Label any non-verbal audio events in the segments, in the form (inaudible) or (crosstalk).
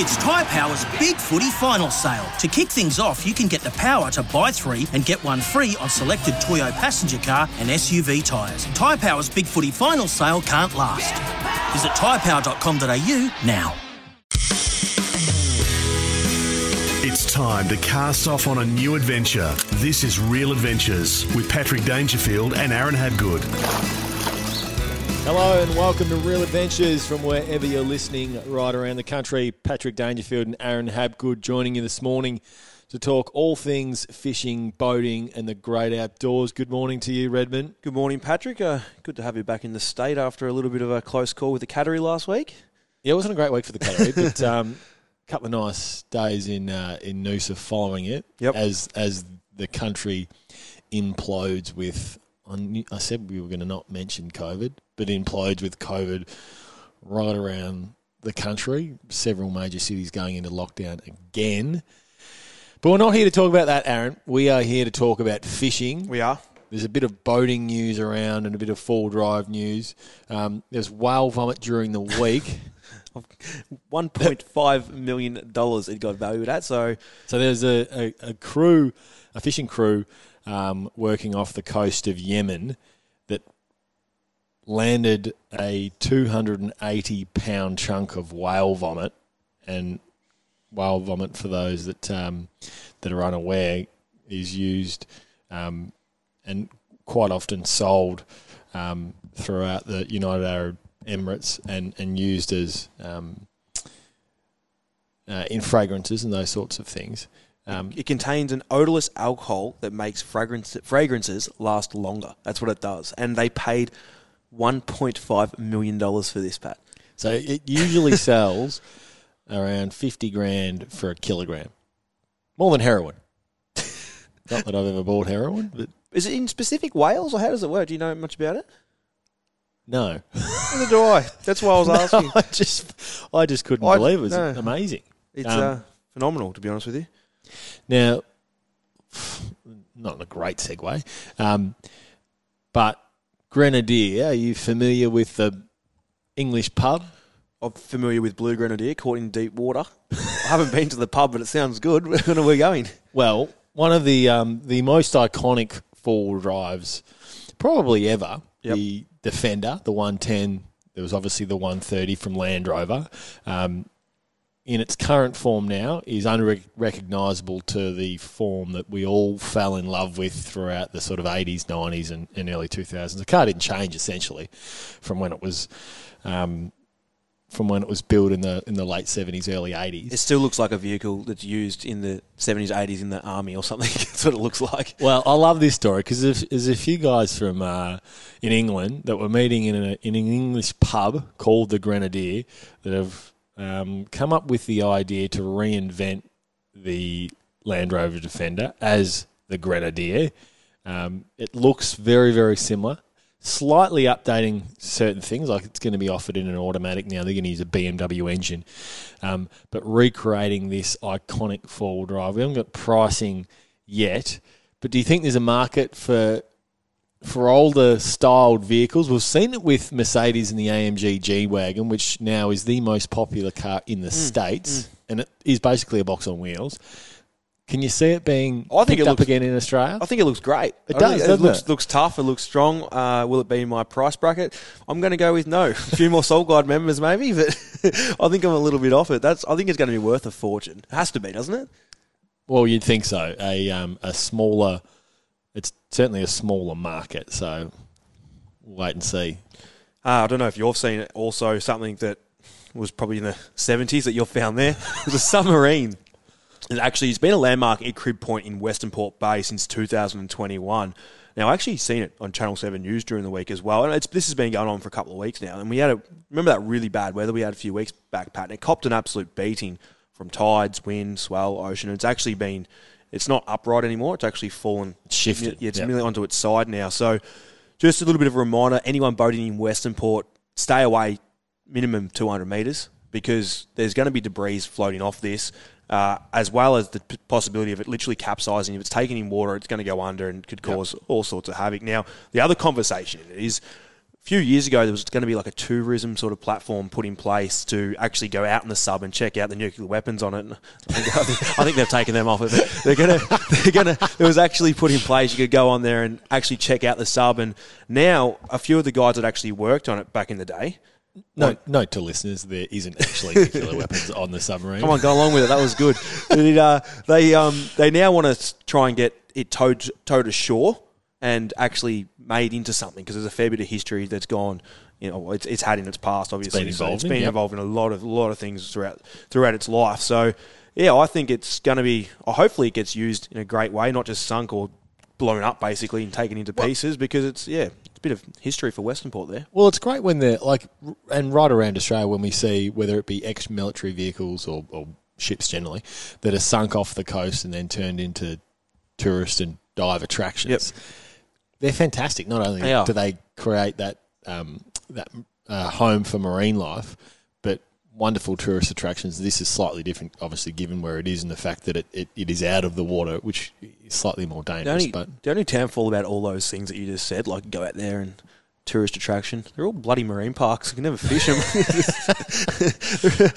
It's Tyre Power's Big Footy Final Sale. To kick things off, you can get the power to buy three and get one free on selected Toyo passenger car and SUV tyres. Tyre Power's Big Footy Final Sale can't last. Visit tyrepower.com.au now. It's time to cast off on a new adventure. This is Real Adventures with Patrick Dangerfield and Aaron Habgood. Hello and welcome to Real Adventures from wherever you're listening right around the country. Patrick Dangerfield and Aaron Habgood joining you this morning to talk all things fishing, boating, and the great outdoors. Good morning to you, Redmond. Good morning, Patrick. Uh, good to have you back in the state after a little bit of a close call with the Cattery last week. Yeah, it wasn't a great week for the Cattery, (laughs) but um, a couple of nice days in uh, in Noosa following it. Yep. As as the country implodes with, I knew- I said we were going to not mention COVID, but implodes with COVID right around the country. Several major cities going into lockdown again. But we're not here to talk about that, Aaron. We are here to talk about fishing. We are. There's a bit of boating news around and a bit of full drive news. Um, there's whale vomit during the week. (laughs) $1.5 million it got valued at. So, So there's a, a, a crew, a fishing crew, um, working off the coast of Yemen that landed a 280 pound chunk of whale vomit, and whale vomit for those that um, that are unaware is used um, and quite often sold um, throughout the United Arab Emirates and, and used as um, uh, in fragrances and those sorts of things. Um, it contains an odorless alcohol that makes fragrance, fragrances last longer. That's what it does. And they paid $1.5 million for this, Pat. so it usually (laughs) sells around 50 grand for a kilogram. More than heroin. (laughs) Not that I've ever bought heroin, but Is it in specific whales or how does it work? Do you know much about it? no. Neither do I. That's why I was (laughs) asking. I just, I just couldn't I- believe it. It's no. amazing. It's Um, uh, phenomenal, to be honest with you. Now, not a great segue, um, but Grenadier, are you familiar with the English pub? I'm familiar with Blue Grenadier, caught in deep water. I haven't been to the pub, but it sounds good. When are we going? Well, one of the um, the most iconic four drives probably ever. Yep. The Defender, the 110. There was obviously the 130 from Land Rover. Um, in its current form now, is unrecognisable to the form that we all fell in love with throughout the sort of 80s, 90s, and, and early 2000s. The car didn't change essentially from when it was. Um, from when it was built in the in the late seventies, early eighties. It still looks like a vehicle that's used in the 70s, 80s in the army or something. (laughs) that's what it looks like. Well, I love this story because there's, there's a few guys from uh, in England that were meeting in, a, in an English pub called the Grenadier that have um, come up with the idea to reinvent the Land Rover Defender as the Grenadier. Um, it looks very, very similar. Slightly updating certain things, like it's going to be offered in an automatic now. They're going to use a BMW engine, um, but recreating this iconic four-wheel drive. We haven't got pricing yet, but do you think there's a market for for older styled vehicles. We've seen it with Mercedes and the AMG G Wagon, which now is the most popular car in Mm, the States, and it is basically a box on wheels. Can you see it being I think it up looks- again in Australia? I think it looks great. It I does, doesn't looks, it? looks tough. It looks strong. Uh, will it be in my price bracket? I'm going to go with no. (laughs) A few more Soul Guide members, maybe, (laughs) but I think I'm a little bit off it. That's. I think it's going to be worth a fortune. It has to be, doesn't it? Well, you'd think so. A um, a smaller, it's certainly a smaller market. So we'll wait and see. Uh, I don't know if you've seen it. Also, something that was probably in the 70s that you've found there (laughs) It was a submarine. And actually, it's been a landmark at Crib Point in Western Port Bay since 2021. Now, I actually seen it on Channel 7 News during the week as well. And this has been going on for a couple of weeks now. And we had a, remember that really bad weather we had a few weeks back, Pat? And it copped an absolute beating from tides, wind, swell, ocean. And It's actually been, it's not upright anymore. It's actually fallen. It's shifted. Yeah, it's Yep. merely onto its side now. So, just a little bit of a reminder anyone boating in Western Port, stay away minimum 200 metres because there's going to be debris floating off this, uh, as well as the p- possibility of it literally capsizing. If it's taken in water, it's going to go under and could cause all sorts of havoc. Now, the other conversation is few years ago, there was going to be like a tourism sort of platform put in place to actually go out in the sub and check out the nuclear weapons on it. I (laughs) think, I think, I think they've taken them off it. They're going (laughs) to, they're going to, it was actually put in place. You could go on there and actually check out the sub. And now a few of the guys that actually worked on it back in the day, Note, note to listeners, there isn't actually (laughs) nuclear weapons on the submarine. Come on, go along with it. That was good. It, uh, they um, they now want to try and get it towed towed ashore and actually made into something because there's a fair bit of history that's gone. You know, it's, it's had in its past. Obviously, been So involved it's in, been yep. involved in a lot of a lot of things throughout throughout its life. So yeah, I think it's going to be. Hopefully, it gets used in a great way, not just sunk or blown up basically and taken into pieces because it's yeah, it's a bit of history for Western Port there. Well, it's great when they're like, and right around Australia when we see whether it be ex-military vehicles or, or ships generally that are sunk off the coast and then turned into tourist and dive attractions. They're fantastic. Not only They are. do they create that um, that uh, home for marine life, but wonderful tourist attractions. This is slightly different, obviously, given where it is and the fact that it, it, it is out of the water, which is slightly more The dangerous. only, but the only downfall about all those things that you just said, like go out there and tourist attraction, they're all bloody marine parks. You can never fish them.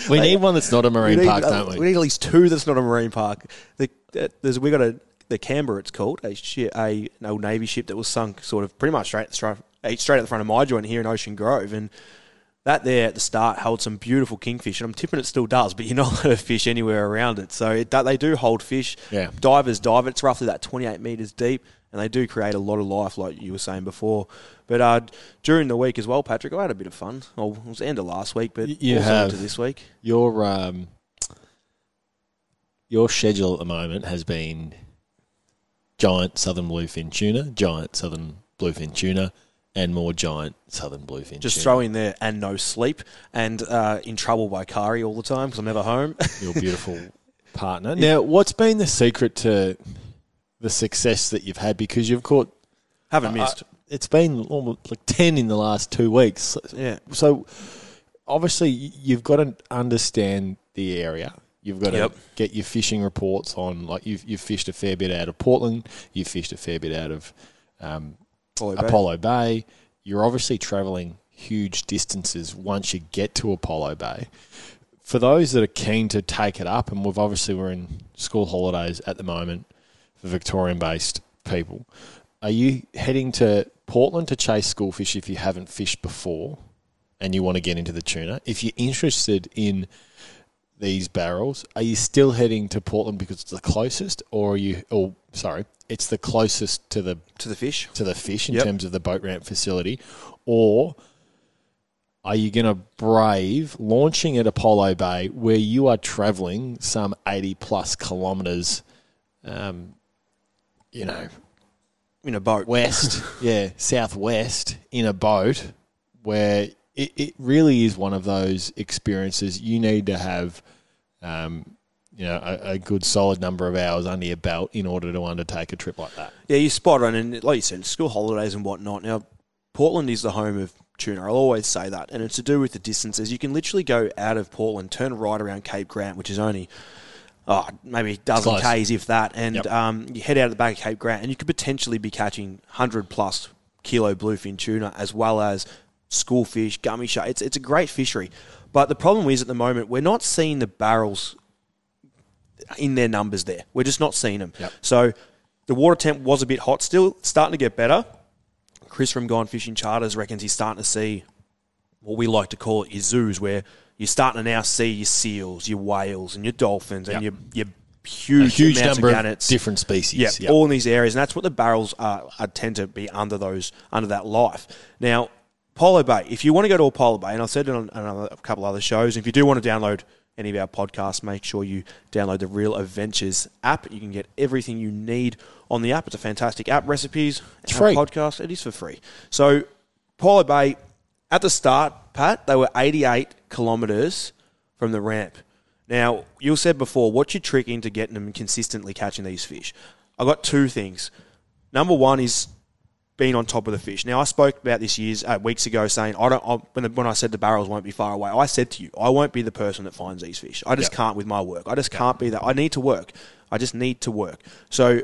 (laughs) we need one that's not a marine park, don't we? We need at least two that's not a marine park. The, uh, there's we got a the Canberra, it's called a ship, a an old navy ship that was sunk sort of pretty much straight straight, straight at the front of my joint here in Ocean Grove, and that there at the start held some beautiful kingfish, and I'm tipping it still does, but you're not allowed to fish anywhere around it. So it, that, they do hold fish. Yeah. Divers dive it. It's roughly that 28 metres deep, and they do create a lot of life, like you were saying before. But uh, during the week as well, Patrick, I had a bit of fun. Well, it was the end of last week, but you also have. into this week. Your um, your schedule at the moment has been giant southern bluefin tuna, giant southern bluefin tuna, and more giant southern bluefin. Just tuna. throw in there and no sleep, and uh, in trouble by Kari all the time because I'm never home. (laughs) your beautiful partner. Now, what's been the secret to the success that you've had? Because you've caught. Haven't missed. uh, it's been almost like ten in the last two weeks. yeah. So obviously you've got to understand the area. You've got to Yep. get your fishing reports on. Like you've you've fished a fair bit out of Portland. You've fished a fair bit out of um, Apollo Bay. Apollo Bay. You're obviously travelling huge distances once you get to Apollo Bay. For those that are keen to take it up, and we've obviously we're in school holidays at the moment for Victorian-based people. Are you heading to Portland to chase schoolfish if you haven't fished before, and you want to get into the tuna? If you're interested in these barrels, are you still heading to Portland because it's the closest, or are you? Oh, sorry, it's the closest to the To the fish. to the fish in Yep. terms of the boat ramp facility, or are you going to brave launching at Apollo Bay where you are travelling some 80 plus kilometres, um, you know, In a boat. west, (laughs) yeah, southwest in a boat where it, it really is one of those experiences you need to have, um, you know, a, a good solid number of hours under your belt in order to undertake a trip like that. Yeah, you're spot on. And like you said, school holidays and whatnot. Now, Portland is the home of tuna. I'll always say that. And it's to do with the distances. You can literally go out of Portland, turn right around Cape Grant, which is only oh, maybe a dozen close. Ks, if that. And Yep. um, you head out of the back of Cape Grant, and you could potentially be catching 100 plus kilo bluefin tuna, as well as schoolfish, gummy shark. It's it's a great fishery, but the problem is at the moment we're not seeing the barrels in their numbers there. We're just not seeing them. Yep. So the water temp was a bit hot. Still starting to get better. Chris from Gone Fishing Charters reckons he's starting to see what we like to call it your zoos, where you're starting to now see your seals, your whales, and your dolphins, and Yep. your your A huge, huge amounts number of of different species. Yeah, Yep. all in these areas, and that's what the barrels are, are tend to be under those under that life. Now, Polo Bay. If you want to go to Apollo Bay, and I've said it on, on a couple other shows, if you do want to download any of our podcasts, make sure you download the Real Adventures app. You can get everything you need on the app. It's a fantastic app. Recipes, It's free. podcast. It is for free. So, Polo Bay at the start, Pat, they were 88 kilometres from the ramp. Now, you said before, what's your trick into getting them consistently catching these fish? I've got two things. Number one is being on top of the fish. Now, I spoke about this years uh, weeks ago, saying I don't. I, when, the, when I said the barrels won't be far away, I said to you, I won't be the person that finds these fish. I just Yep. can't with my work. I just can't be that. I need to work. I just need to work. So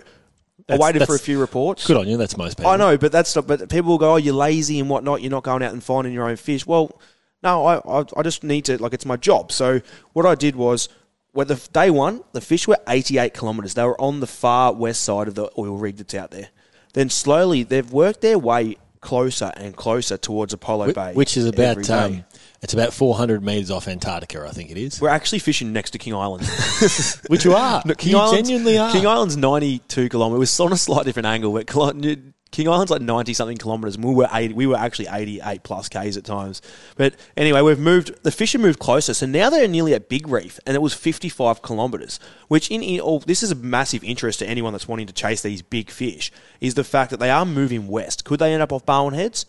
I waited for a few reports. Good on you. That's most people. I know, but that's not, but people will go, "Oh, you're lazy and whatnot. You're not going out and finding your own fish." Well, no, I, I, I just need to like it's my job. So what I did was, when the day one, the fish were 88 kilometres. They were on the far west side of the oil rig that's out there. Then slowly they've worked their way closer and closer towards Apollo Wh- Bay, Which is about um, it's about 400 metres off Antarctica, I think it is. We're actually fishing next to King Island. (laughs) Which you are. No, King you Island's, genuinely are. King Island's 92 kilometres. It was on a slight different angle, but King Island's like 90 something kilometres, and we were 80, we were actually 88 plus Ks at times. But anyway, we've moved, the fish have moved closer, so now they're nearly at Big Reef, and it was 55 kilometres, which in, in all, this is a massive interest to anyone that's wanting to chase these big fish, is the fact that they are moving west. Could they end up off Barwon Heads?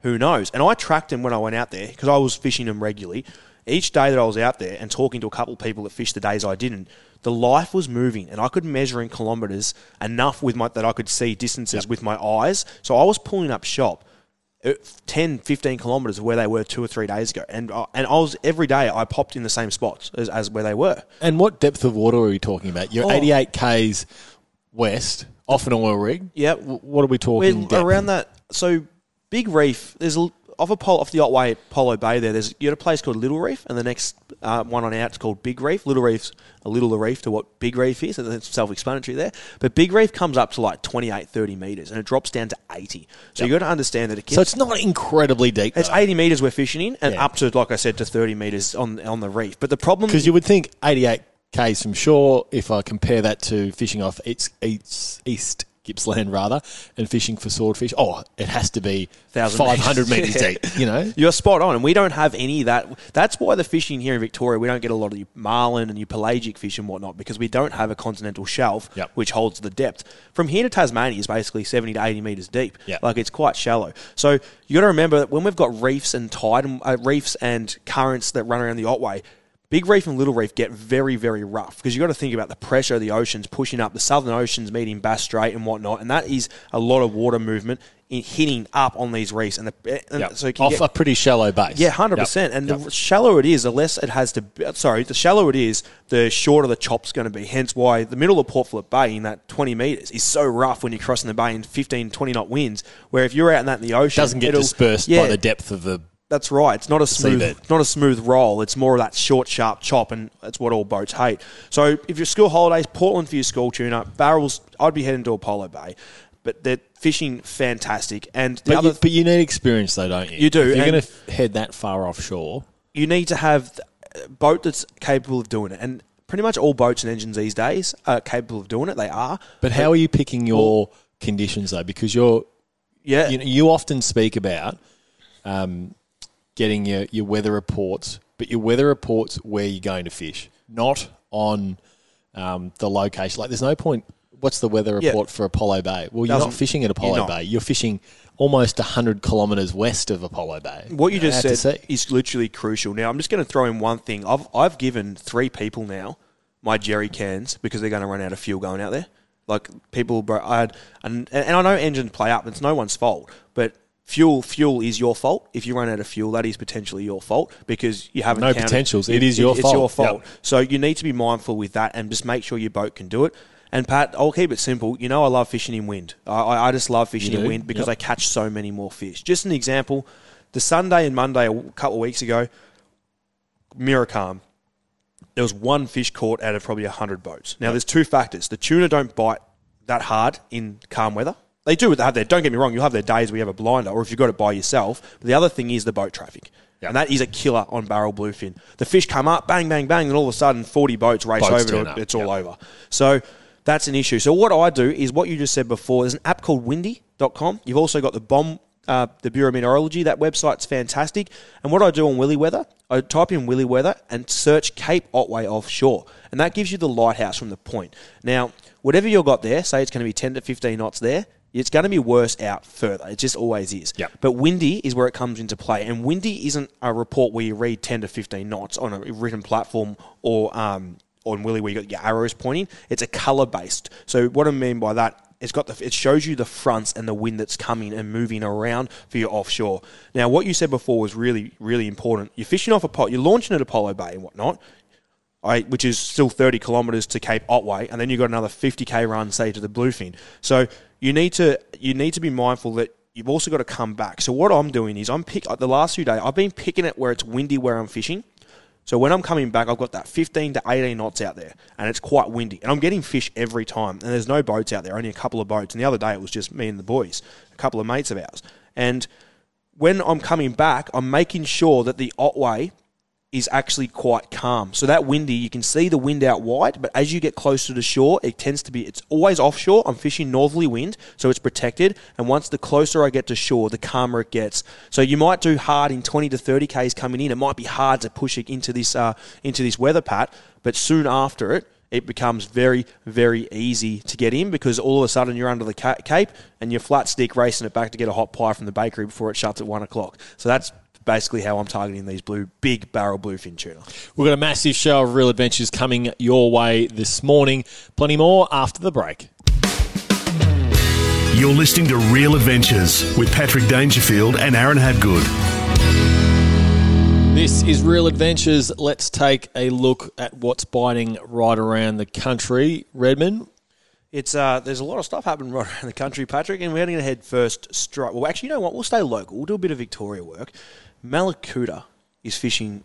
Who knows? And I tracked them when I went out there because I was fishing them regularly. Each day that I was out there and talking to a couple of people that fished the days I didn't, the life was moving and I could measure in kilometres enough with my that I could see distances with my eyes. So I was pulling up shop uh, 10, 15 kilometres of where they were two or three days ago. And, I and I was every day I popped in the same spots as, as where they were. And what depth of water are we talking about? You're Oh. 88 k's west off an oil rig. Yeah. W- What are we talking? We're around that. So Big Reef. There's a, off a pol, off the Otway Polo Bay. There, there's you got a place called Little Reef, and the next uh, one on out is called Big Reef. Little Reef's a littler reef to what Big Reef is, and it's self-explanatory there. But Big Reef comes up to like 28, 30 meters, and it drops down to 80. So you've got to understand that it So it's not incredibly deep. it's 80 meters we're fishing in, and Yeah. up to like I said to 30 meters on on the reef. But the problem Because you would think 88 k's from shore, if I compare that to fishing off East, East, East Gippsland, rather, and fishing for swordfish, oh, it has to be 500 metres. (laughs) Yeah. deep, you know? You're spot on, and we don't have any of that. That's why the fishing here in Victoria, we don't get a lot of your marlin and your pelagic fish and whatnot because we don't have a continental shelf Yep. which holds the depth. From here to Tasmania is basically 70 to 80 metres deep. Yep. Like it's quite shallow. So you got to remember that when we've got reefs and tide, uh, reefs and currents that run around the Otway, Big Reef and Little Reef get very, very rough because you've got to think about the pressure of the oceans pushing up. The southern oceans meeting Bass Strait and whatnot, and that is a lot of water movement in, hitting up on these reefs. And, the, eh, and Yep. so it can off get, a pretty shallow base. yeah, hundred Yep. percent. And Yep. the shallower it is, the less it has to. Be, sorry, the shallower it is, the shorter the chop's going to be. Hence, why the middle of Port Phillip Bay in that twenty meters is so rough when you're crossing the bay in 15, 20 knot winds. Where if you're out in that in the ocean, doesn't get dispersed yeah, by the depth of the. That's right. It's not a smooth, Seabed. not a smooth roll. It's more of that short, sharp chop, and that's what all boats hate. So, if your school holidays, Portland for your school tuna, barrels, I'd be heading to Apollo Bay, but they're fishing fantastic. And the But, other, you, but you need experience, though, don't you? You do, If you're going to head that far offshore, you need to have a boat that's capable of doing it. And pretty much all boats and engines these days are capable of doing it. They are. but how are you picking your conditions, though? Because you're Yeah. you, know, you often speak about um, getting your, your weather reports, but your weather reports where you're going to fish, not on um, the location. Like, there's no point. What's the weather Yeah. report for Apollo Bay? Well, you're Doesn't- not fishing at Apollo you're. Bay. You're fishing almost 100 kilometres west of Apollo Bay. what you just said is literally crucial. Now, I'm just going to throw in one thing. I've, I've given three people now my jerry cans because they're going to run out of fuel going out there. Like people, bro, I had, and, and I know engines play up. It's no one's fault, but fuel, fuel is your fault. If you run out of fuel, that is potentially your fault because you haven't. No counted- potentials. It is your it's fault. your fault. Yep. So you need to be mindful with that and just make sure your boat can do it. And Pat, I'll keep it simple. You know, I love fishing in wind. I, I just love fishing in wind because Yep. I catch so many more fish. Just an example: the Sunday and Monday a couple of weeks ago, mirror calm. There was one fish caught out of probably hundred boats. Now, there's two factors: the tuna don't bite that hard in calm weather. They do have their. Don't get me wrong. You'll have their days where you have a blinder, or if you've got it by yourself. But the other thing is the boat traffic. And that is a killer on barrel bluefin. The fish come up, bang, bang, bang, and all of a sudden, 40 boats race Boats over it. It's yep. all over. So that's an issue. So what I do is what you just said before. There's an app called windy.com. You've also got the bomb, uh, the Bureau of Meteorology. That website's fantastic. And what I do on Willy Weather, I type in Willy Weather and search Cape Otway offshore. And that gives you the lighthouse from the point. Now, whatever you've got there, say it's going to be 10 to 15 knots there, it's going to be worse out further. It just always is. Yep. But windy is where it comes into play. And windy isn't a report where you read 10 to 15 knots on a written platform or um, on Willy where you got your arrows pointing. It's a color based. So what I mean by that, it's got the, it shows you the fronts and the wind that's coming and moving around for your offshore. Now, what you said before was really, really important. You're fishing off a pot, you're launching at Apollo Bay and whatnot. I, which is still 30 kilometres to Cape Otway, and then you've got another 50k run, say, to the Bluefin. So you need to you need to be mindful that you've also got to come back. So what I'm doing is I'm pick the last few days I've been picking it where it's windy where I'm fishing. So when I'm coming back, I've got that 15 to 18 knots out there, and it's quite windy, and I'm getting fish every time. And there's no boats out there, only a couple of boats. And the other day it was just me and the boys, a couple of mates of ours. And when I'm coming back, I'm making sure that the Otway is actually quite calm. So that windy, you can see the wind out wide, but as you get closer to shore, it tends to be, it's always offshore. I'm fishing northerly wind, so it's protected. And once the closer I get to shore, the calmer it gets. So you might do hard in 20 to 30 Ks coming in. It might be hard to push it into this, uh, into this weather pat, but soon after it, it becomes very, very easy to get in because all of a sudden you're under the cape and you're flat stick racing it back to get a hot pie from the bakery before it shuts at one o'clock. So that's basically how I'm targeting these blue, big barrel bluefin tuna. We've got a massive show of real adventures coming your way this morning. Plenty more after the break. You're listening to Real Adventures with Patrick Dangerfield and Aaron Habgood. This is Real Adventures. Let's take a look at what's biting right around the country. Redmond, It's uh, there's a lot of stuff happening (laughs) right around the country, Patrick, and we're going to head first straight. Well, actually, you know what? We'll stay local. We'll do a bit of Victoria work. Mallacoota is fishing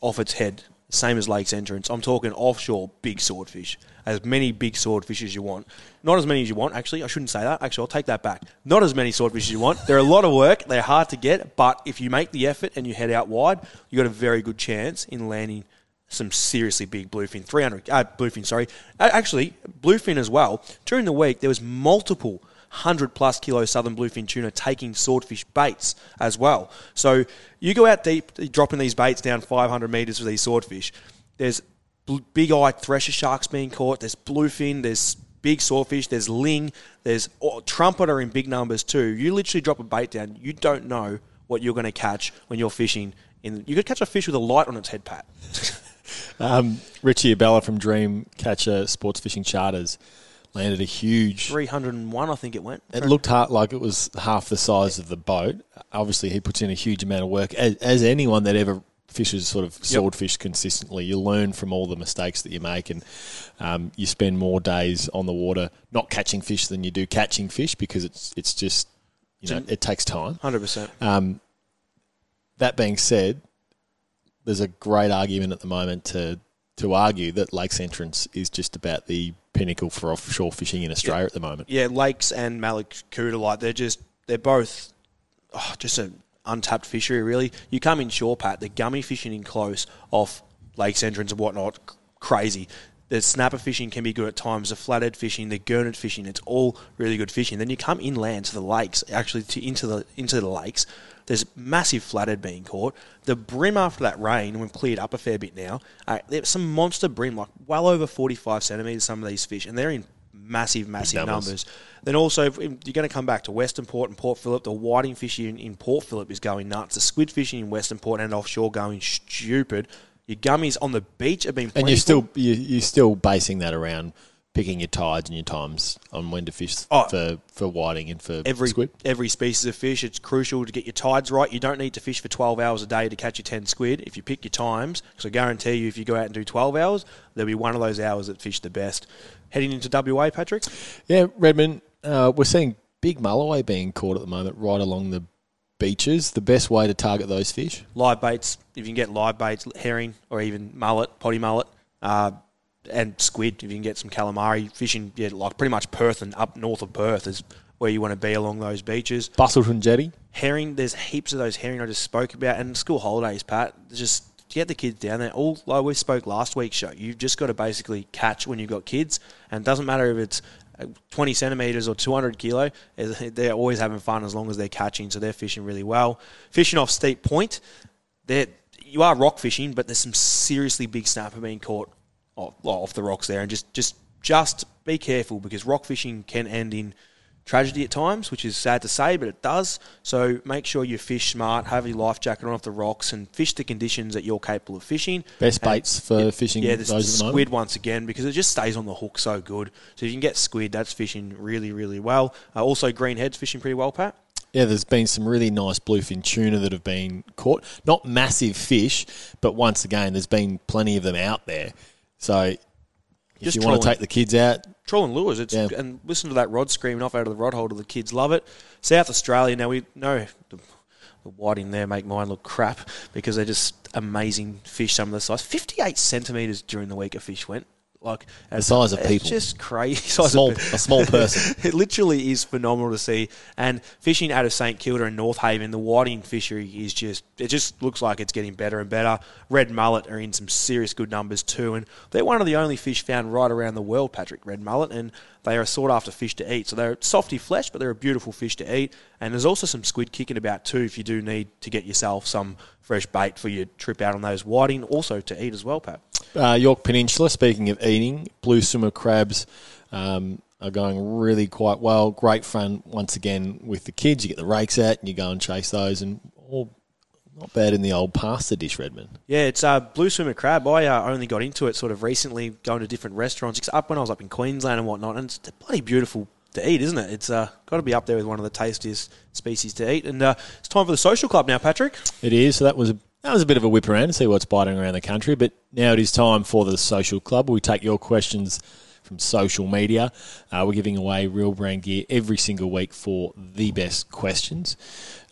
off its head, same as Lakes Entrance. I'm talking offshore big swordfish. As many big swordfish as you want. Not as many as you want, actually. I shouldn't say that. Actually, I'll take that back. Not as many swordfish as you want. They're a lot of work. They're hard to get, but if you make the effort and you head out wide, you got a very good chance in landing some seriously big bluefin. 300, uh, bluefin, sorry. Actually, bluefin as well. During the week, there was multiple 100 plus kilo southern bluefin tuna taking swordfish baits as well. So you go out deep, dropping these baits down 500 metres with these swordfish. There's big eyed thresher sharks being caught. There's bluefin. There's big swordfish. There's ling. There's oh, trumpeter in big numbers too. You literally drop a bait down. You don't know what you're going to catch when you're fishing. In you could catch a fish with a light on its head, Pat. (laughs) um, Richie Abella from Dreamcatcher Sports Fishing Charters landed a huge 301, I think it went. It looked hard, like it was half the size of the boat. Obviously, he puts in a huge amount of work. As, as anyone that ever fishes sort of swordfish consistently, you learn from all the mistakes that you make, and um, you spend more days on the water not catching fish than you do catching fish because it's it's just you know it takes time. 100%. Um, that being said, there's a great argument at the moment to to argue that Lakes Entrance is just about the pinnacle for offshore fishing in Australia at the moment. Yeah, Lakes and Mallacoota, like they're just they're both oh, just an untapped fishery. Really, you come in shore, Pat. The gummy fishing in close off Lakes entrance and whatnot, c- crazy. The snapper fishing can be good at times. The flathead fishing, the gurnet fishing, it's all really good fishing. Then you come inland to the lakes, actually to into the into the lakes. There's massive flathead being caught. The bream after that rain, we've cleared up a fair bit now. Uh, there's some monster bream, like well over 45 centimetres. Some of these fish, and they're in massive, massive numbers. numbers. Then also, if you're going to come back to Western Port and Port Phillip, the whiting fishing in, in Port Phillip is going nuts. The squid fishing in Western Port and offshore going stupid. Your gummies on the beach have been And you're still you you're still basing that around picking your tides and your times on when to fish Oh. for, for whiting and for every squid? every species of fish. It's crucial to get your tides right. You don't need to fish for 12 hours a day to catch your 10 squid. If you pick your times, because I guarantee you, if you go out and do 12 hours, there'll be one of those hours that fish the best. Heading into WA, Patrick. Yeah, Redmond, uh, we're seeing big mulloway being caught at the moment right along the beaches. The best way to target those fish? Live baits. If you can get live baits, herring or even mullet, poddy mullet. Uh, and squid, if you can get some calamari fishing, yeah, like pretty much Perth and up north of Perth is where you want to be along those beaches. Busselton Jetty. herring. There's heaps of those herring I just spoke about, and school holidays, Pat. Just get the kids down there. All like we spoke last week's show. You've just got to basically catch when you've got kids, and it doesn't matter if it's uh, 20 centimeters or 200 kilo. They're always having fun as long as they're catching, so they're fishing really well. Fishing off Steep Point, they're you are rock fishing, but there's some seriously big snapper being caught off, off the rocks there, and just just just be careful because rock fishing can end in tragedy at times, which is sad to say, but it does. So make sure you fish smart, have your life jacket on off the rocks, and fish the conditions that you're capable of fishing. Best And- baits for fishing yeah, those the, at the the moment? squid once again because it just stays on the hook so good. So if you can get squid, that's fishing really, really well. Uh, also, greenheads fishing pretty well, Pat. Yeah, there's been some really nice bluefin tuna that have been caught. Not massive fish, but once again, there's been plenty of them out there. So if Just you want to trolling. take the kids out, Trolling lures, it's Yeah. and listen to that rod screaming off out of the rod holder. The kids love it. South Australia, now we know the, the whiting there make mine look crap because they're just amazing fish. Some of the size, fifty-eight centimeters during the week a fish went. Like The size of it's people. just crazy. (laughs) Size small, a small (laughs) person. it literally is phenomenal to see. And fishing out of St Kilda and North Haven, the whiting fishery is just it just looks like it's getting better and better. Red mullet are in some serious good numbers too, and they're one of the only fish found right around the world, Patrick. Red mullet, and they are a sought after fish to eat. So they're softy flesh, but they're a beautiful fish to eat. And there's also some squid kicking about too if you do need to get yourself some fresh bait for your trip out on those whiting, also to eat as well, Pat. Uh, Yorke Peninsula, speaking of eating, blue swimmer crabs um, are going really quite well. Great fun once again with the kids. You get the rakes out and you go and chase those, and all not bad in the old pasta dish, Redmond. Yeah, it's uh, blue swimmer crab. I uh, only got into it sort of recently, going to different restaurants. It's up when I was up in Queensland and whatnot, and it's bloody beautiful to eat, isn't it? It's uh, got to be up there with one of the tastiest species to eat. And uh, it's time for the social club now, Patrick. It is. So that was a, that was a bit of a whip around to see what's biting around the country. But now it is time for the social club. We take your questions from social media. Uh, we're giving away real brand gear every single week for the best questions.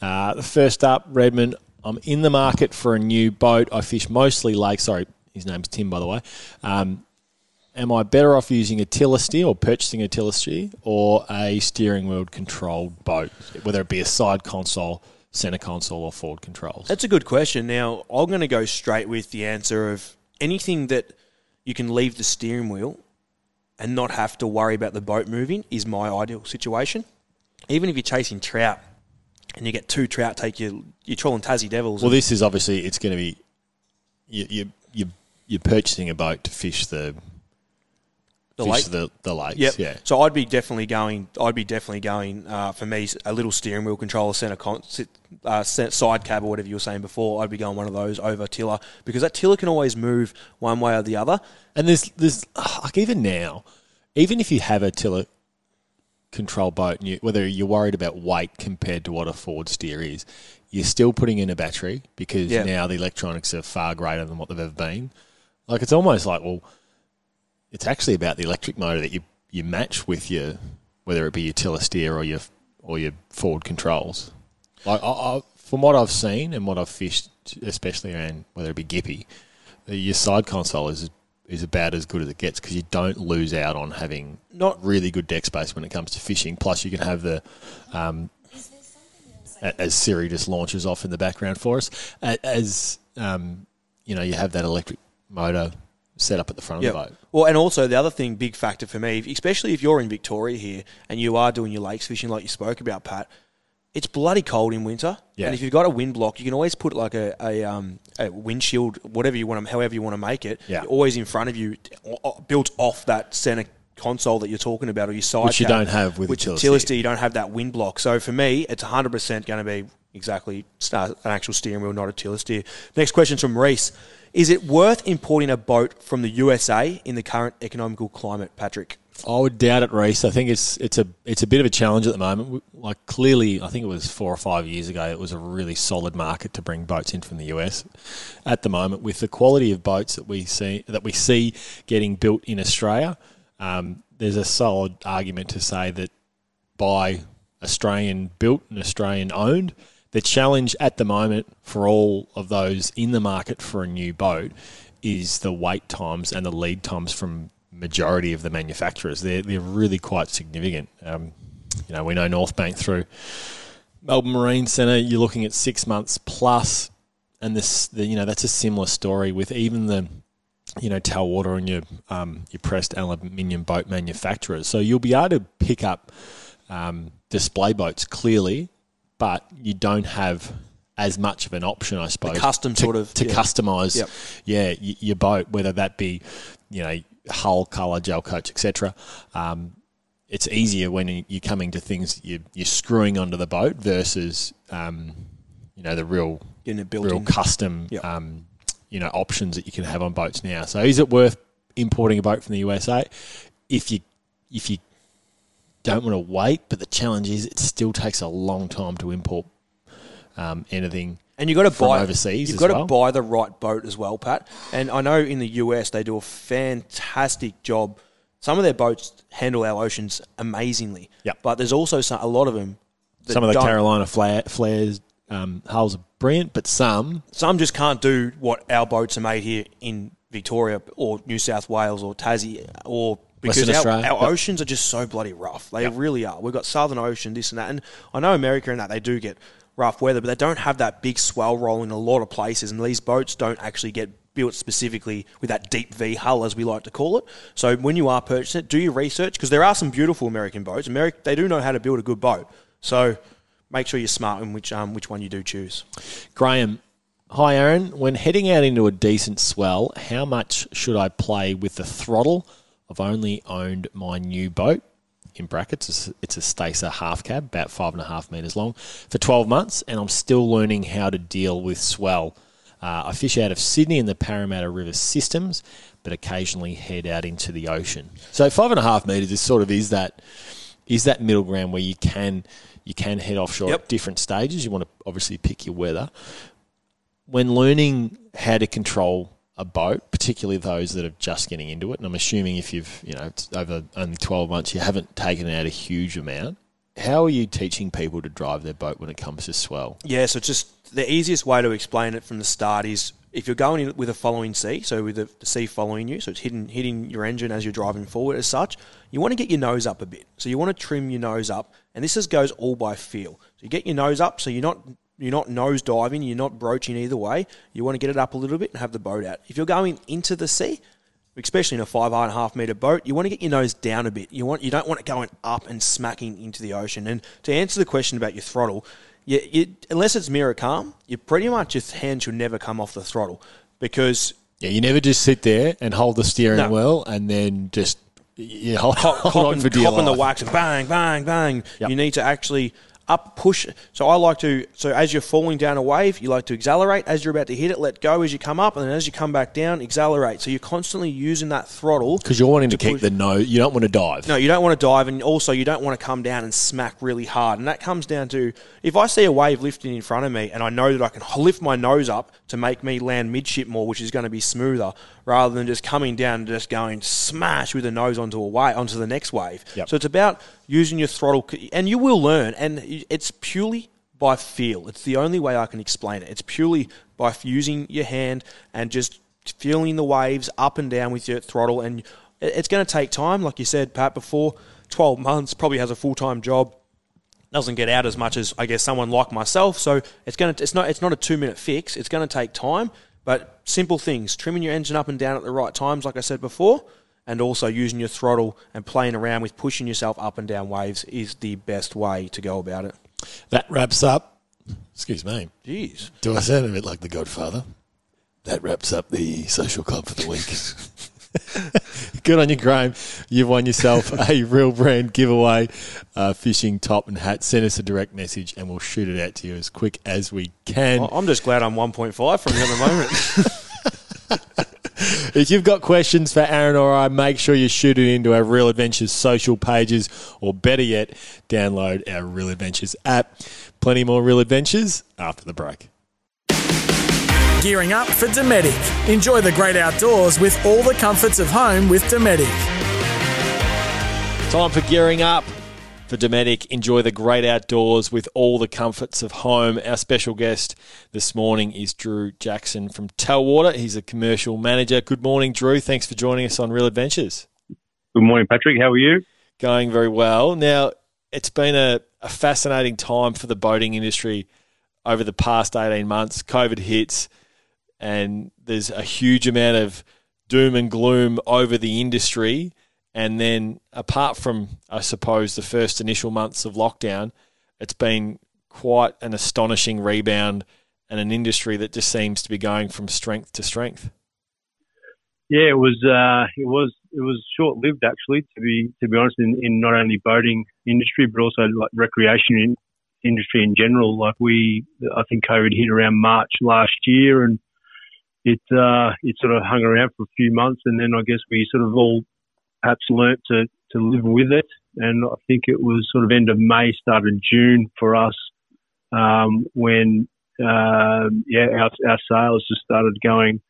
Uh, the first up, Redmond. I'm in the market for a new boat. I fish mostly lake. Sorry, his name's Tim, by the way. Um, am I better off using a tiller steer or purchasing a tiller steer or a steering wheel controlled boat, whether it be a side console, center console, or forward controls? That's a good question. Now, I'm going to go straight with the answer of anything that you can leave the steering wheel and not have to worry about the boat moving is my ideal situation. Even if you're chasing trout and you get two trout, take your you're trolling Tassie Devils. Well, this is obviously it's going to be you you you you're purchasing a boat to fish the The fish lake? the the lakes. Yep. Yeah. So I'd be definitely going. I'd be definitely going uh, for me a little steering wheel controller, center con- uh, side cab or whatever you were saying before. I'd be going one of those over tiller because that tiller can always move one way or the other. And there's there's like even now, even if you have a tiller control boat, and you, whether you're worried about weight compared to what a forward steer is, you're still putting in a battery because Yeah. now the electronics are far greater than what they've ever been. Like it's almost like well, it's actually about the electric motor that you you match with your whether it be your tiller steer or your or your forward controls. Like I, I, from what I've seen and what I've fished, especially around whether it be Gippy, the- your side console is is about as good as it gets because you don't lose out on having Not- really good deck space when it comes to fishing. Plus, you can have the um, as Siri just launches off in the background for us, as um, you know, you have that electric motor set up at the front of the boat. Well, and also the other thing, big factor for me, especially if you're in Victoria here and you are doing your lakes fishing like you spoke about, Pat. It's bloody cold in winter, Yeah. and if you've got a wind block, you can always put like a, a, um, a windshield, whatever you want, to, however you want to make it, Yeah. always in front of you, built off that center console that you're talking about, or your side, Which you cab, don't have with a which steer. steer, you don't have that wind block. So for me, it's 100 percent going to be exactly an actual steering wheel, not a tiller steer. Next question from Reese: Is it worth importing a boat from the USA in the current economical climate, Patrick? I would doubt it, Reese. I think it's it's a it's a bit of a challenge at the moment. Like clearly, I think it was four or five years ago, it was a really solid market to bring boats in from the US. At the moment, with the quality of boats that we see that we see getting built in Australia, um, there's a solid argument to say that by Australian built and Australian owned, the challenge at the moment for all of those in the market for a new boat is the wait times and the lead times from majority of the manufacturers. They're, they're really quite significant. Um, you know, we know North Bank through Melbourne Marine Centre, you're looking at six months plus, and this, the, you know, that's a similar story with even the, you know, Telwater and your um, your pressed aluminium boat manufacturers. So you'll be able to pick up um, display boats clearly, but you don't have as much of an option, I suppose. custom to, sort of, to yeah. customize, Yep. yeah, y- your boat, whether that be, you know, hull color, gel coats, etc. Um, it's easier when you- you're coming to things you, you're screwing onto the boat versus, um, you know, the real, real custom, Yep. um, you know, options that you can have on boats now. So, is it worth importing a boat from the USA? If you if you don't want to wait, but the challenge is it still takes a long time to import um, anything. And you got to buy overseas. You've got to well. buy the right boat as well, Pat. And I know in the US they do a fantastic job. Some of their boats handle our oceans amazingly. Yep. But there's also some, a lot of them. Some of the. Carolina flare, flares um, hulls are brilliant, but some Some just can't do what our boats are made here in Victoria or New South Wales or Tassie or because our, our Yep. oceans are just so bloody rough. They really are. We've got Southern Ocean, this and that. And I know America and that they do get rough weather, but they don't have that big swell roll in a lot of places. And these boats don't actually get built specifically with that deep V hull, as we like to call it. So when you are purchasing it, do your research because there are some beautiful American boats. America, they do know how to build a good boat. So make sure you're smart in which um, which one you do choose. Graham, hi Aaron. When heading out into a decent swell, how much should I play with the throttle? I've only owned my new boat. In brackets, it's a- it's a Stacer half cab, about five and a half meters long, for 12 months, and I'm still learning how to deal with swell. Uh, I fish out of Sydney in the Parramatta River systems, but occasionally head out into the ocean. So five and a half meters is sort of is that is that middle ground where you can you can head offshore Yep. at different stages. You want to obviously pick your weather. When learning how to control a boat, particularly those that are just getting into it, and I'm assuming if you've you know over only 12 months, you haven't taken out a huge amount. How are you teaching people to drive their boat when it comes to swell? Yeah, so just the easiest way to explain it from the start is if you're going in with a following sea, so with the, the sea following you, so it's hitting hitting your engine as you're driving forward as such, you want to get your nose up a bit. So you want to trim your nose up, and this is, goes all by feel. So you get your nose up, so you're not you're not nose diving, you're not broaching either way. You want to get it up a little bit and have the boat out. If you're going into the sea, especially in a five and a half meter boat, you want to get your nose down a bit. You want you don't want it going up and smacking into the ocean. And to answer the question about your throttle, you, you, unless it's mirror calm, you pretty much your hand should never come off the throttle because Yeah, you never just sit there and hold the steering No. wheel and then just you hold, hop, hold on and, for dear in the life. wax and bang, bang, bang. Yep. You need to actually up push. So I like to. So as you're falling down a wave, you like to accelerate. As you're about to hit it, let go as you come up, and then as you come back down, accelerate. So you're constantly using that throttle Because you're wanting to, keep push- the nose. You don't want to dive. No, you don't want to dive, and also you don't want to come down and smack really hard. And that comes down to if I see a wave lifting in front of me, and I know that I can lift my nose up to make me land midship more, which is going to be smoother, rather than just coming down and just going smash with the nose onto a wave onto the next wave. Yep. So it's about using your throttle, and you will learn, and it's purely by feel. It's the only way I can explain it. It's purely by using your hand and just feeling the waves up and down with your throttle. And it's going to take time, like you said, Pat, before 12 months, probably has a full time job. Doesn't get out as much as I guess someone like myself, so it's going to it's not it's not a two minute fix. It's going to take time, but simple things: trimming your engine up and down at the right times, like I said before, and also using your throttle and playing around with pushing yourself up and down waves is the best way to go about it. That wraps up. Excuse me. Jeez. Do I sound a bit like the Godfather? That wraps up the social club for the week. (laughs) Good on you, Graham. You've won yourself a (laughs) real brand giveaway, uh, fishing top and hat. Send us a direct message and we'll shoot it out to you as quick as we can. I'm just glad I'm 1.5 from you at the moment. (laughs) if you've got questions for Aaron or I, make sure you shoot it into our Real Adventures social pages, or better yet, download our Real Adventures app. Plenty more Real Adventures after the break. Gearing up for Dometic. Enjoy the great outdoors with all the comforts of home with Dometic. Time for gearing up for Dometic. Enjoy the great outdoors with all the comforts of home. Our special guest this morning is Drew Jackson from Telwater. He's a commercial manager. Good morning, Drew. Thanks for joining us on Real Adventures. Good morning, Patrick. How are you? Going very well. Now, it's been a, a fascinating time for the boating industry over the past 18 months. COVID hits, and there's a huge amount of doom and gloom over the industry and then, apart from, I suppose, the first initial months of lockdown, it's been quite an astonishing rebound and an industry that just seems to be going from strength to strength. Yeah, it was uh, it was it was short lived actually. To be to be honest, in, in not only boating industry but also like recreation industry in general. Like we, I think COVID hit around March last year, and it uh, it sort of hung around for a few months, and then I guess we sort of all perhaps learnt to, to live with it. And I think it was sort of end of May, started June for us um, when uh, yeah our, our sales just started going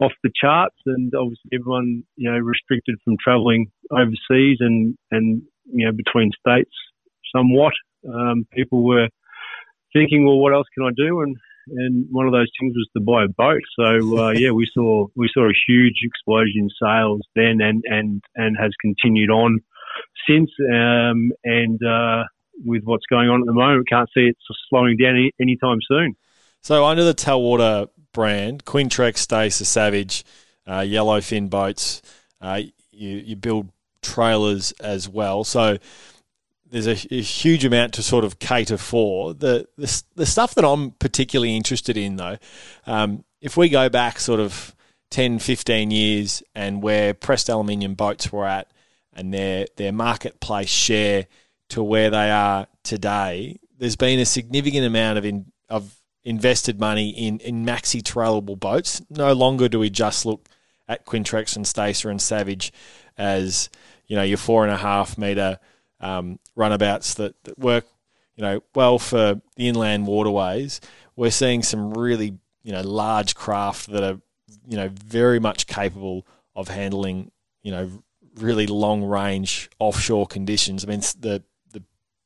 off the charts, and obviously everyone you know restricted from travelling overseas and and you know between states somewhat. Um, people were thinking, well, what else can I do? And and one of those things was to buy a boat. So uh, yeah, we saw we saw a huge explosion in sales then, and and and has continued on since. Um, and uh, with what's going on at the moment, can't see it slowing down any, anytime soon. So under the Telwater brand, Quintrex, Stacer, Savage, uh, Yellowfin boats, uh, you you build trailers as well. So there's a, a, huge amount to sort of cater for. The, the, the stuff that I'm particularly interested in, though, um, if we go back sort of 10, 15 years and where pressed aluminium boats were at and their, their marketplace share to where they are today, there's been a significant amount of, in, of invested money in, in maxi trailable boats. No longer do we just look at Quintrex and Stacer and Savage as, you know, your four and a half metre – um, runabouts that, that work, you know, well for the inland waterways. We're seeing some really, you know, large craft that are, you know, very much capable of handling, you know, really long range offshore conditions. I mean, the the,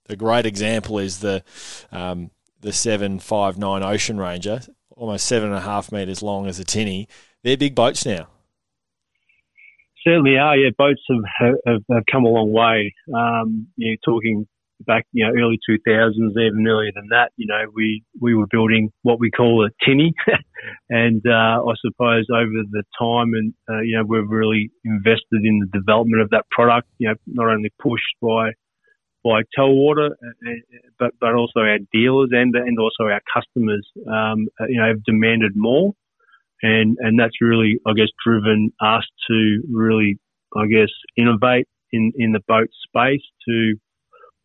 the great example is the um, the seven five nine Ocean Ranger, almost seven and a half meters long as a tinny. They're big boats now certainly are. Yeah, boats have have, have come a long way. Um, you know, talking back, you know, early 2000s, even earlier than that, you know, we, we were building what we call a tinny. (laughs) and, uh, I suppose over the time and, uh, you know, we've really invested in the development of that product, you know, not only pushed by, by Telwater, uh, uh, but, but also our dealers and, and also our customers, um, you know, have demanded more and and that's really, I guess, driven us to really, I guess, innovate in in the boat space to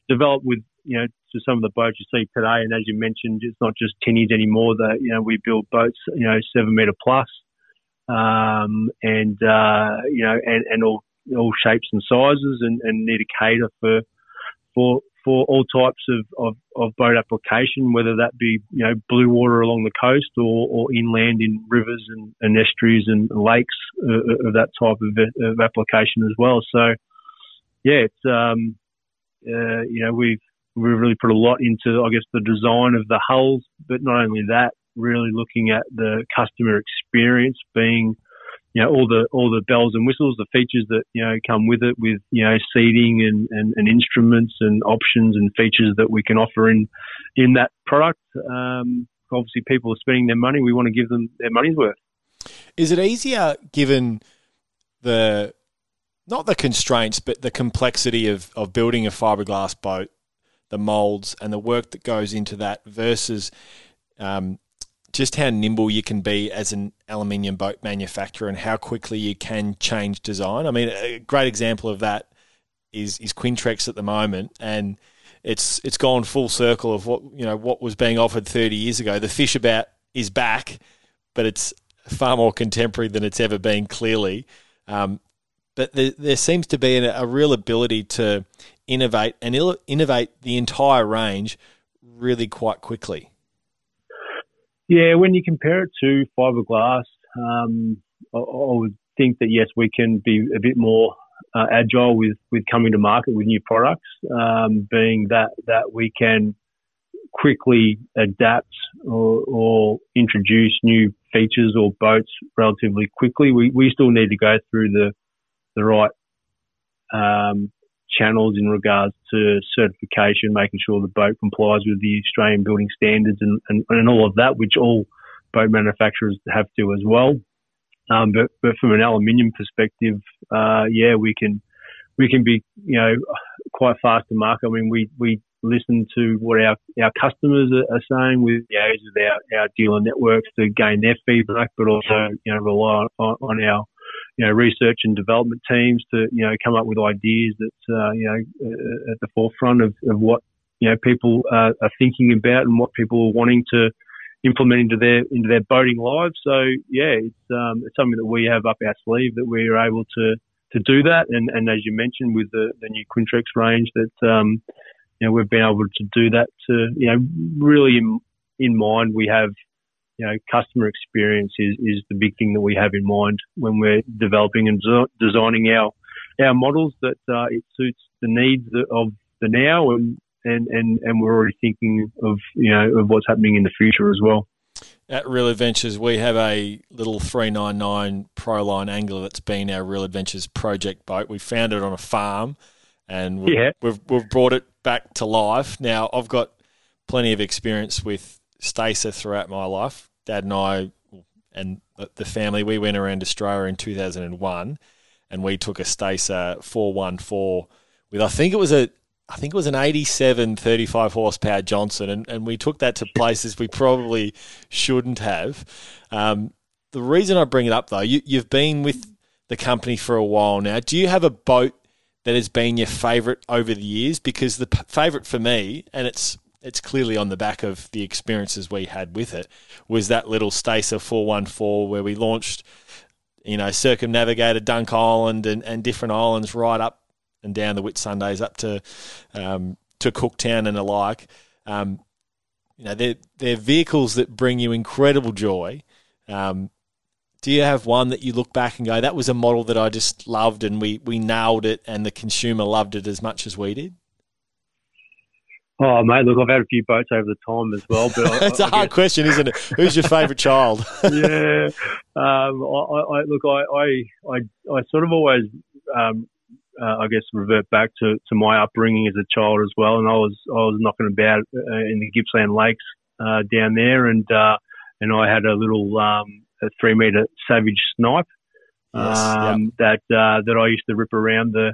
develop with you know to some of the boats you see today. And as you mentioned, it's not just tinnies anymore. That you know we build boats, you know, seven meter plus, um, and uh, you know, and, and all all shapes and sizes, and, and need to cater for for for all types of, of, of, boat application, whether that be you know blue water along the coast or, or inland in rivers and, and estuaries and lakes uh, uh of that type of, of, application as well. So yeah, it's um, uh, you know we've we've really put a lot into I guess the design of the hulls, but not only that, really looking at the customer experience being you know all the all the bells and whistles, the features that you know come with it, with you know seating and, and, and instruments and options and features that we can offer in in that product. Um, obviously, people are spending their money. We want to give them their money's worth. Is it easier given the not the constraints, but the complexity of, of building a fiberglass boat, the molds and the work that goes into that versus um, just how nimble you can be as an aluminium boat manufacturer and how quickly you can change design. I mean, a great example of that is is Quintrex at the moment, and it's it's gone full circle of what you know what was being offered 30 years ago. The fish about is back, but it's far more contemporary than it's ever been, clearly. Um, but there, there, seems to be a, a, real ability to innovate and il- innovate the entire range really quite quickly. Yeah, when you compare it to fiberglass, um, I, I, would think that yes, we can be a bit more uh, agile with, with coming to market with new products, um, being that that we can quickly adapt or, or, introduce new features or boats relatively quickly. We, we still need to go through the the right um, channels in regards to certification, making sure the boat complies with the Australian building standards and, and, and all of that, which all boat manufacturers have to as well. Um, but, but from an aluminium perspective, uh, yeah, we can we can be you know quite fast to market. I mean, we we listen to what our, our customers are, are saying with the aids with our, our dealer networks to gain their feedback, but also you know rely on, on our you know, research and development teams to, you know, come up with ideas that, uh, you know, uh, at the forefront of, of what, you know, people uh, are thinking about and what people are wanting to implement into their, into their boating lives. So yeah, it's, um, it's something that we have up our sleeve that we're able to, to do that. And, and as you mentioned with the, the new Quintrex range that, um, you know, we've been able to do that to, you know, really in, in mind, we have, you know, customer experience is, is the big thing that we have in mind when we're developing and designing our our models that uh, it suits the needs of the now and, and, and, and we're already thinking of you know of what's happening in the future as well. At Real Adventures, we have a little 399 Proline angler that's been our Real Adventures project boat. We found it on a farm and we've, yeah. we've, we've brought it back to life. Now, I've got plenty of experience with Stacer throughout my life. Dad and I and the family, we went around Australia in 2001 and we took a Stacer 414 with, I think it was a, I think it was an 87 35 horsepower Johnson, and, and we took that to places we probably shouldn't have. Um, the reason I bring it up though, you, you've been with the company for a while now. Do you have a boat that has been your favourite over the years? Because the p- favourite for me, and it's it's clearly on the back of the experiences we had with it, was that little Stacer 414 where we launched, you know, circumnavigated Dunk Island and, and different islands right up and down the Whitsundays up to um, to Cooktown and the like. Um, you know, they're, they're vehicles that bring you incredible joy. Um, do you have one that you look back and go, that was a model that I just loved and we, we nailed it and the consumer loved it as much as we did? Oh, mate, look, I've had a few boats over the time as well. But (laughs) it's I, a hard guess... question, isn't it? Who's your favourite child? (laughs) yeah, um, I, I, look, I, I, I, sort of always, um, uh, I guess, revert back to, to my upbringing as a child as well. And I was, I was knocking about uh, in the Gippsland Lakes uh, down there, and uh, and I had a little um, a three metre Savage snipe yes, um, that uh, that I used to rip around the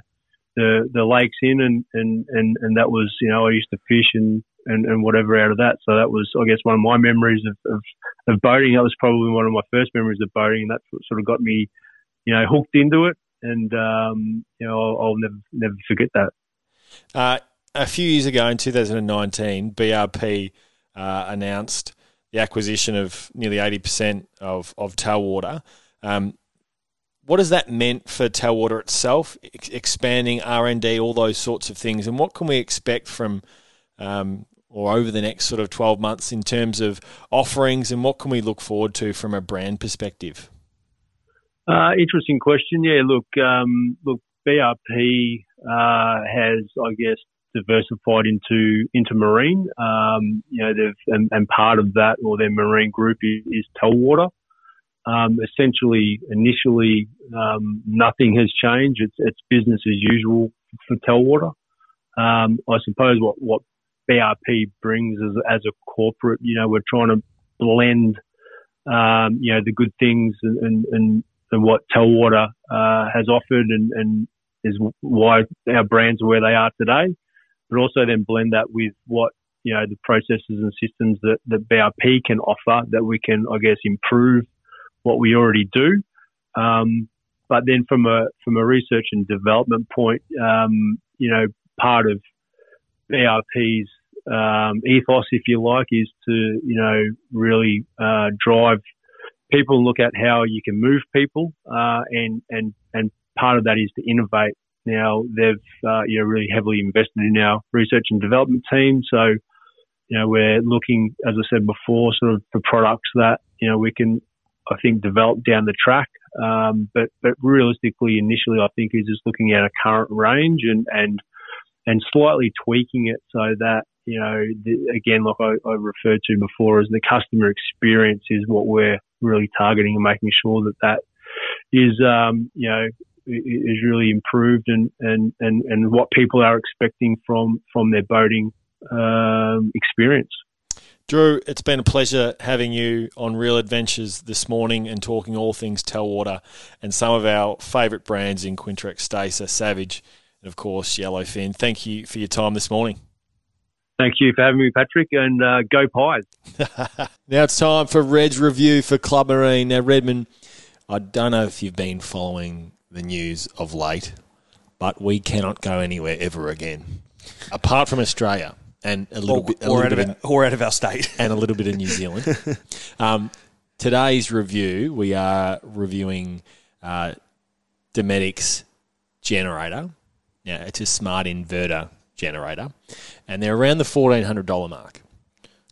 the the lakes in, and and and and that was you know I used to fish and and, and whatever out of that. So that was I guess one of my memories of, of of boating. That was probably one of my first memories of boating, and that's what sort of got me you know hooked into it. And um, you know I'll, I'll never never forget that. Uh, a few years ago in 2019, BRP uh, announced the acquisition of nearly 80% of, of Telwater. Um, what has that meant for Telwater itself, ex- expanding R and D, all those sorts of things, and what can we expect from um, or over the next sort of twelve months in terms of offerings, and what can we look forward to from a brand perspective? Uh, interesting question. Yeah, look, um, look, BRP uh, has, I guess, diversified into into marine. Um, you know, they've and, and, part of that or their marine group is, is Telwater. Um, essentially, initially, um, nothing has changed. It's, it's business as usual for Telwater. Um, I suppose what, what BRP brings as, as a corporate, you know, we're trying to blend, um, you know, the good things and, and, and what Telwater uh, has offered and, and is why our brands are where they are today, but also then blend that with what you know the processes and systems that, that BRP can offer that we can, I guess, improve what we already do. Um, but then from a from a research and development point, um, you know, part of BRP's um, ethos, if you like, is to you know really uh, drive people and look at how you can move people, uh, and and and part of that is to innovate. Now they've uh, you know really heavily invested in our research and development team, so you know we're looking, as I said before, sort of for products that you know we can, I think, develop down the track. Um, but but realistically, initially, I think is just looking at a current range and and and slightly tweaking it so that you know, the, again, like I, I, referred to before, is the customer experience is what we're really targeting and making sure that that is, um, you know, is really improved and, and, and, and what people are expecting from, from their boating um, experience. Drew, it's been a pleasure having you on Real Adventures this morning and talking all things Telwater and some of our favourite brands in Quintrex, Stacer, Savage, and of course Yellowfin. Thank you for your time this morning. Thank you for having me, Patrick, and uh, go Pies. (laughs) now it's time for Red's review for Club Marine. Now, Redmond, I don't know if you've been following the news of late, but we cannot go anywhere ever again, apart from Australia and a little or, bit, a or, little out bit of, of, or out of our state, (laughs) and a little bit of New Zealand. (laughs) um, today's review, we are reviewing uh, Dometic's generator. Now, it's a smart inverter generator, and they're around the $1,400 mark.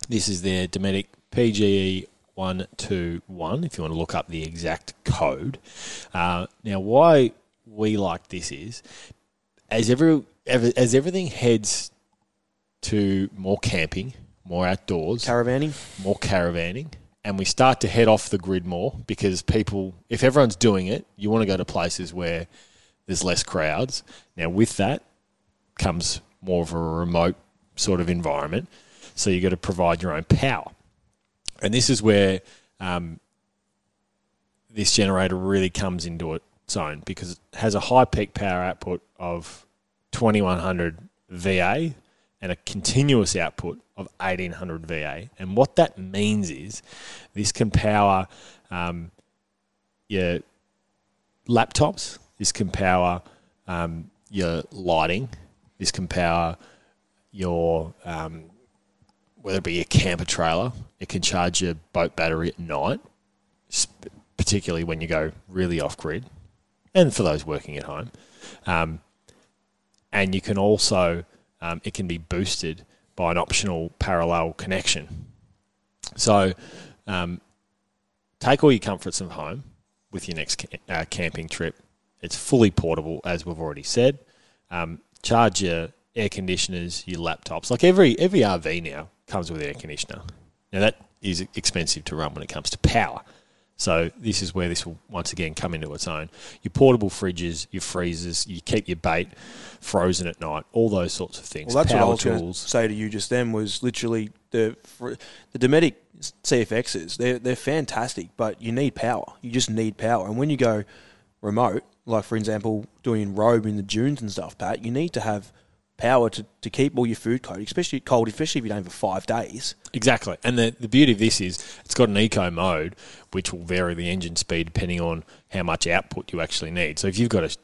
This is their Dometic PGE 121, if you want to look up the exact code. Uh, now, why we like this is as every as everything heads to more camping, more outdoors, caravanning, more caravanning, and we start to head off the grid more because people, if everyone's doing it, you want to go to places where there's less crowds. Now, with that comes more of a remote sort of environment. So you've got to provide your own power. And this is where um, this generator really comes into its own because it has a high peak power output of 2100 VA and a continuous output of 1800 VA. And what that means is this can power um, your laptops, this can power um, your lighting, this can power your um, whether it be a camper trailer. It can charge your boat battery at night, particularly when you go really off grid, and for those working at home. Um, and you can also um, it can be boosted by an optional parallel connection. So um, take all your comforts of home with your next uh, camping trip. It's fully portable, as we've already said. Um, charge your air conditioners, your laptops. Like every every RV now comes with an air conditioner. Now that is expensive to run when it comes to power. So this is where this will once again come into its own. Your portable fridges, your freezers, you keep your bait frozen at night, all those sorts of things. Well, that's Power what I was tools. to say to you just then was literally the the Dometic CFXs. They're they're fantastic, but you need power. You just need power, and when you go remote, like for example, doing robe in the dunes and stuff, Pat, you need to have power to, to keep all your food cold, especially cold, especially if you don't for five days. Exactly. And the, the beauty of this is it's got an eco mode, which will vary the engine speed depending on how much output you actually need. So if you've got a,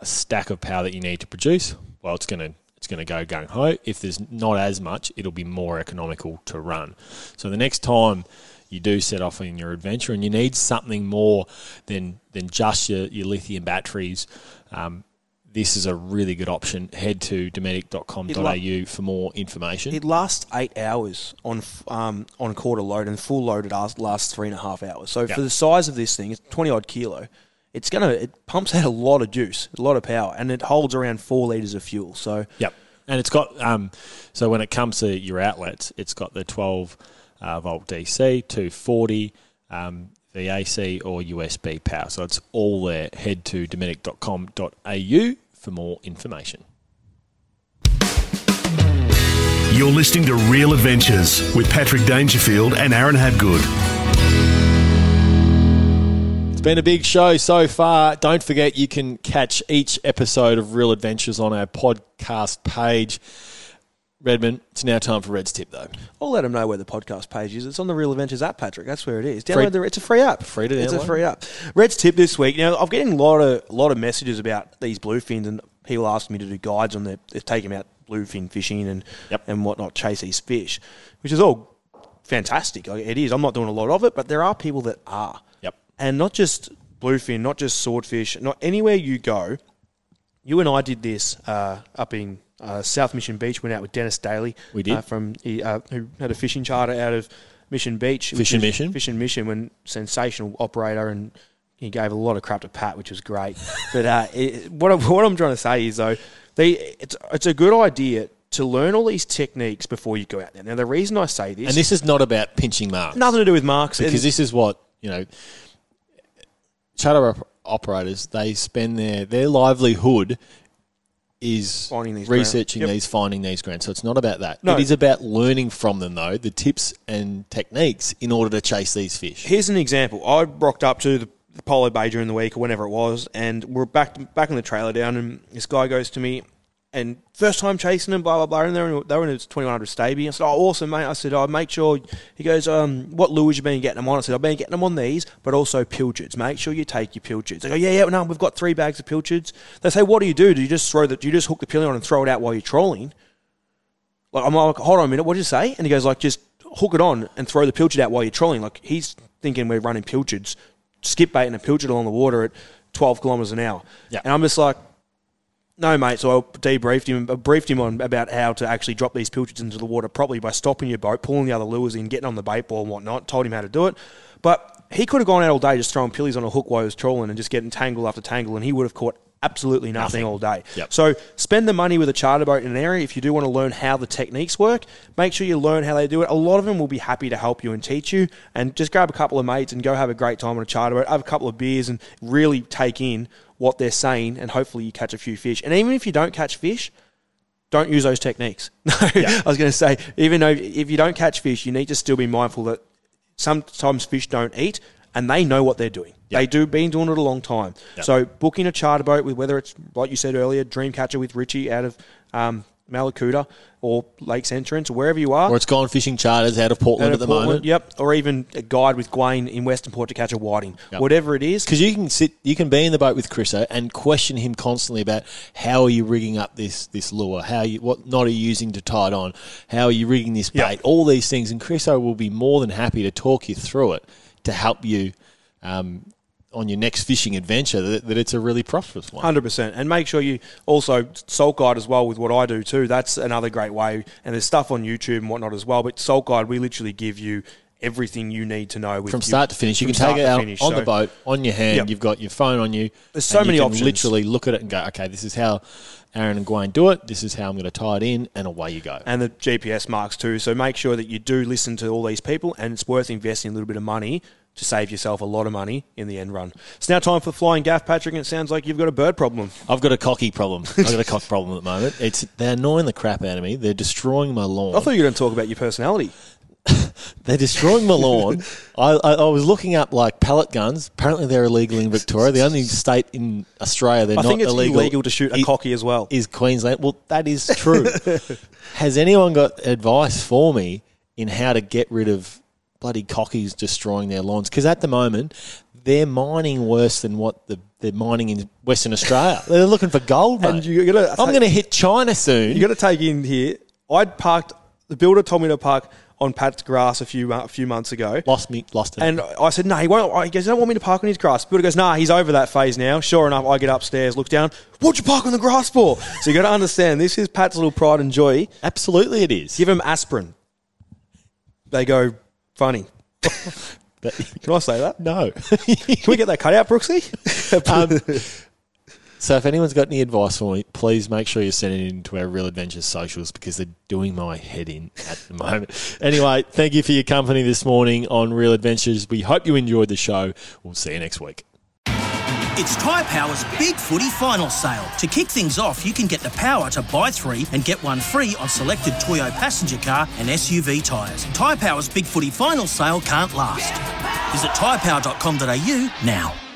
a stack of power that you need to produce, well, it's going to it's going to go gung ho. If there's not as much, it'll be more economical to run. So the next time you do set off on your adventure and you need something more than than just your, your lithium batteries, um, this is a really good option. Head to dometic.com.au for more information. It lasts eight hours on um, on quarter load, and full load it lasts three and a half hours. So yep. for the size of this thing, it's twenty odd kilo. It's gonna it pumps out a lot of juice, a lot of power, and it holds around four liters of fuel. So yep, and it's got um, so when it comes to your outlets, it's got the twelve uh, volt DC, two forty. Um, VAC or USB power. So it's all there. Head to dometic.com.au for more information. You're listening to Real Adventures with Patrick Dangerfield and Aaron Habgood. It's been a big show so far. Don't forget you can catch each episode of Real Adventures on our podcast page. Redmond, it's now time for Red's tip, though. I'll let them know where the podcast page is. It's on the Real Adventures app, Patrick. That's where it is. Download the. It's a free app. Free to download. It's a free app. Red's tip this week. Now, I'm getting a lot of lot of messages about these bluefins, and people asking me to do guides on their, they take them out bluefin fishing and yep. and whatnot, chase these fish, which is all fantastic. It is. I'm not doing a lot of it, but there are people that are. Yep. And not just bluefin, not just swordfish, not anywhere you go. You and I did this uh, up in uh, South Mission Beach. Went out with Dennis Daly. We did. uh, from he, uh, who had a fishing charter out of Mission Beach. Fishing Mission. Fishing Mission. When sensational operator and he gave a lot of crap to Pat, which was great. (laughs) but uh, it, what I'm, what I'm trying to say is though, they it's it's a good idea to learn all these techniques before you go out there. Now the reason I say this, And this is not about pinching marks. nothing to do with marks because this is what you know. Charter op- operators they spend their their livelihood is Finding these researching. Yep. these, finding these grants. So it's not about that. No. It is about learning from them though, the tips and techniques in order to chase these fish. Here's an example. I rocked up to the, the Apollo Bay during the week or whenever it was, and we're back back in the trailer down, and this guy goes to me, and first time chasing them, blah blah blah, and they were in, they were in his 2100 Staby. I said, "Oh, awesome, mate." I said, "I make sure." He goes, um, "What lures you been getting them on?" I said, "I've been getting them on these, but also pilchards. Make sure you take your pilchards." They go, "Yeah, yeah, no, we've got three bags of pilchards." They say, "What do you do? Do you just throw that? Do you just hook the pillion on and throw it out while you're trolling?" Like I'm like, hold on a minute, what did you say? And he goes like, just hook it on and throw the pilchard out while you're trolling. Like he's thinking we're running pilchards, skip bait and a pilchard along the water at 12 kilometres an hour. Yeah. And I'm just like, no, mate. So I debriefed him, briefed him on about how to actually drop these pilchards into the water properly by stopping your boat, pulling the other lures in, getting on the bait ball and whatnot. Told him how to do it, but he could have gone out all day just throwing pillies on a hook while he was trawling and just getting tangle after tangle, and he would have caught absolutely nothing, Nothing. all day. Yep. So spend the money with a charter boat in an area if you do want to learn how the techniques work. Make sure you learn how they do it. A lot of them will be happy to help you and teach you. And just grab a couple of mates and go have a great time on a charter boat. Have a couple of beers and really take in what they're saying. And hopefully you catch a few fish. And even if you don't catch fish, don't use those techniques. (laughs) No, I was going to say, even though if you don't catch fish, you need to still be mindful that sometimes fish don't eat and they know what they're doing. They do been doing it a long time. So booking a charter boat with whether it's like you said earlier, Dreamcatcher with Richie out of um, Mallacoota or Lakes Entrance or wherever you are. Or it's gone fishing charters out of Portland out at the Portland, moment. Yep. Or even a guide with Gwaine in Western Port to catch a whiting. Yep. Whatever it is. Because you can sit, you can be in the boat with Chriso and question him constantly about how are you rigging up this this lure, how you what knot are you using to tie it on, how are you rigging this bait, Yep. all these things, and Chriso will be more than happy to talk you through it to help you um, on your next fishing adventure that, that it's a really prosperous one. Hundred percent, and make sure you also salt guide as well with what I do too. That's another great way, and there's stuff on YouTube and whatnot as well. But salt guide, we literally give you everything you need to know with From your- start to finish, you can take it out finish. on So- the boat, on your hand. Yep. You've got your phone on you. There's so many can options. Literally look at it and go, okay, this is how Aaron and Gwaine do it. This is how I'm going to tie it in, and away you go. and the GPS marks too. So make sure that you do listen to all these people, and it's worth investing a little bit of money to save yourself a lot of money in the end run. It's now time for flying gaff, Patrick, and it sounds like you've got a bird problem. I've got a cocky problem. I've got a cock problem at the moment. It's they're annoying the crap out of me. They're destroying my lawn. I thought you were going to talk about your personality. They're destroying my lawn. (laughs) I, I, I was looking up like pellet guns. Apparently, they're illegal in Victoria. The only state in Australia they're I not think it's illegal, illegal to shoot a cocky as well. Is Queensland? Well, that is true. (laughs) Has anyone got advice for me in how to get rid of bloody cockies destroying their lawns? Because at the moment, they're mining worse than what the, they're mining in Western Australia. (laughs) they're looking for gold, mate. Gotta- I'm going to hit China soon. You got to take in here. I'd parked. The builder told me to park on Pat's grass a few a few months ago. lost me, lost it. And I said, no, he won't. He goes, you don't want me to park on his grass. Builder goes, nah, he's over that phase now. Sure enough, I get upstairs, look down. What'd you park on the grass for? So you got to understand, this is Pat's little pride and joy. Absolutely, it is. Give him aspirin. They go funny. (laughs) Can I say that? no. Can we get that cut out, Brooksy? (laughs) Um, so if anyone's got any advice for me, please make sure you send it into our Real Adventures socials because they're doing my head in at the (laughs) moment. Anyway, thank you for your company this morning on Real Adventures. We hope you enjoyed the show. We'll see you next week. It's Tyre Power's Big Footy Final Sale. To kick things off, you can get the power to buy three and get one free on selected Toyo passenger car and SUV tyres. Tyre Power's Big Footy Final Sale can't last. Visit tyrepower.com.au now.